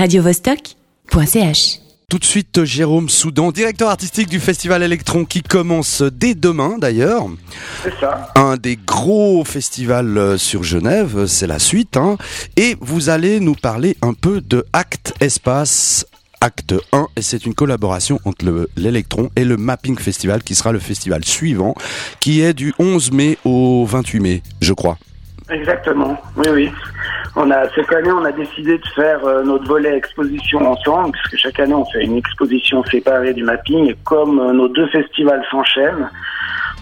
radiovostok.ch. Tout de suite, Jérôme Soudan, directeur artistique du Festival Electron qui commence dès demain d'ailleurs. C'est ça. Un des gros festivals euh, sur Genève, c'est la suite. hein. Et vous allez nous parler un peu de Act Espace. Acte 1, et c'est une collaboration entre le- l'Electron et le Mapping Festival, qui sera le festival suivant, qui est du 11 mai au 28 mai, je crois. Exactement. Oui, oui. On a cette année, on a décidé de faire euh, notre volet exposition ensemble, puisque chaque année on fait une exposition séparée du mapping. Et comme euh, nos deux festivals s'enchaînent,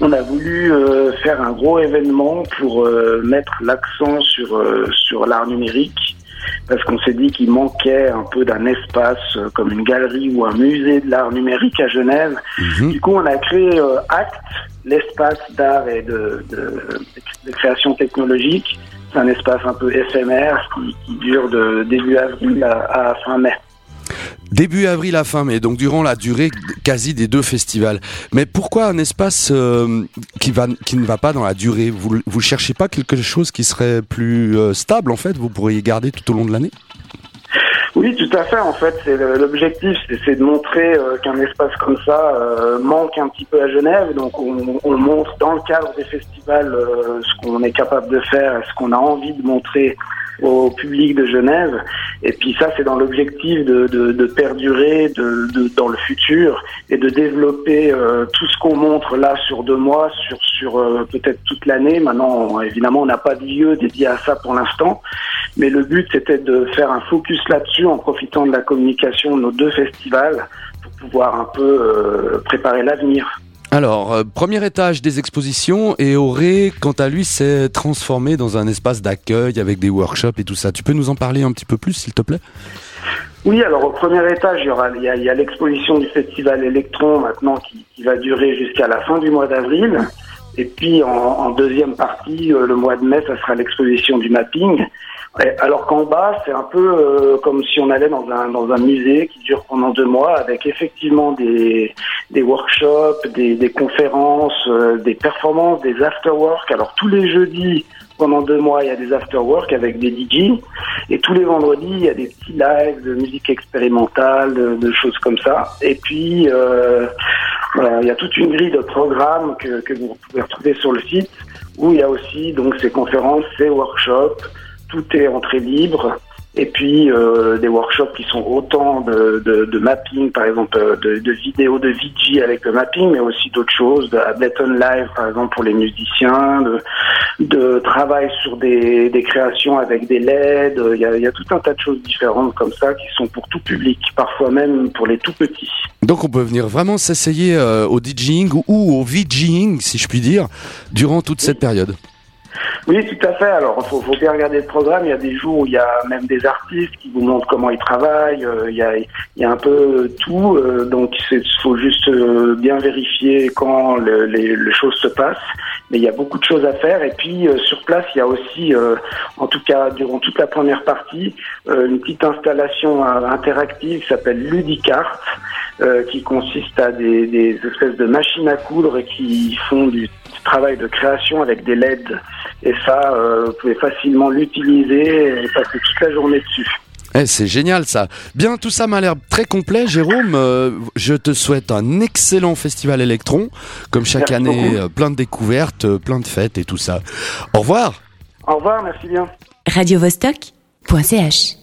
on a voulu euh, faire un gros événement pour euh, mettre l'accent sur euh, sur l'art numérique. Parce qu'on s'est dit qu'il manquait un peu d'un espace euh, comme une galerie ou un musée de l'art numérique à Genève. Mhm. Du coup, on a créé euh, ACT, l'espace d'art et de, de, de création technologique. C'est un espace un peu éphémère qui, dure de début avril à, fin mai. Début avril à fin mai, donc durant la durée quasi des deux festivals. Mais pourquoi un espace euh, qui, va, qui ne va pas dans la durée? Vous vous cherchez pas quelque chose qui serait plus euh, stable en fait? Vous pourriez garder tout au long de l'année? Oui, tout à fait. En fait, c'est l'objectif, c'est- de montrer euh, qu'un espace comme ça euh, manque un petit peu à Genève. Donc, on, on montre dans le cadre des festivals euh, ce qu'on est capable de faire, ce qu'on a envie de montrer au public de Genève. Et puis ça, c'est dans l'objectif de, de, de perdurer de, de- dans le futur et de développer tout ce qu'on montre là sur deux mois, sur, sur peut-être toute l'année. Maintenant, évidemment, on n'a pas de lieu dédié à ça pour l'instant. Mais le but, c'était de faire un focus là-dessus en profitant de la communication de nos deux festivals pour pouvoir un peu euh, préparer l'avenir. Alors, euh, premier étage des expositions et Auré, quant à lui, s'est transformé dans un espace d'accueil avec des workshops et tout ça. Tu peux nous en parler un petit peu plus, s'il te plaît? Oui, alors au premier étage, il y aura il y a, il y a l'exposition du festival Electron maintenant qui, qui va durer jusqu'à la fin du mois d'avril. Et puis en, en deuxième partie, euh, le mois de mai, ça sera l'exposition du mapping. Alors qu'en bas, c'est un peu euh, comme si on allait dans un, dans un musée qui dure pendant deux mois avec effectivement des, des workshops, des, des conférences, euh, des performances, des afterwork. Alors tous les jeudis, pendant deux mois, il y a des afterwork avec des DJ. Et tous les vendredis, il y a des petits lives de musique expérimentale, de, de choses comme ça. Et puis, euh, voilà, il y a toute une grille de programmes que, que vous pouvez retrouver sur le site, où il y a aussi donc ces conférences, ces workshops. Tout est entrée libre. Et puis euh, des workshops qui sont autant de, de, de mapping, par exemple, euh, de, de vidéos de VG avec le mapping, mais aussi d'autres choses, de Ableton Live, par exemple, pour les musiciens, de, de travail sur des, des créations avec des LED. Il y, a, il y a tout un tas de choses différentes comme ça qui sont pour tout public, parfois même pour les tout petits. Donc on peut venir vraiment s'essayer euh, au DJing ou, au VJing, si je puis dire, durant toute cette période. Oui, tout à fait. Alors, faut, faut bien regarder le programme. Il y a des jours où il y a même des artistes qui vous montrent comment ils travaillent. Euh, il, y a, il y a un peu tout. Euh, donc, il faut juste euh, bien vérifier quand le- les, les choses se passent. Mais il y a beaucoup de choses à faire. Et puis, sur place, il y a aussi, en tout cas, durant toute la première partie, une petite installation interactive qui s'appelle Ludicart, qui consiste à des, des espèces de machines à coudre et qui font du travail de création avec des LED. Et ça, euh, vous pouvez facilement l'utiliser et passer toute la journée dessus. Eh, c'est génial ça. Bien, tout ça m'a l'air très complet, Jérôme. Euh, je te souhaite un excellent festival Electron, comme chaque Merci année, beaucoup. euh, plein de découvertes, euh, plein de fêtes et tout ça. Au revoir. Au revoir, merci bien. radiovostok.ch.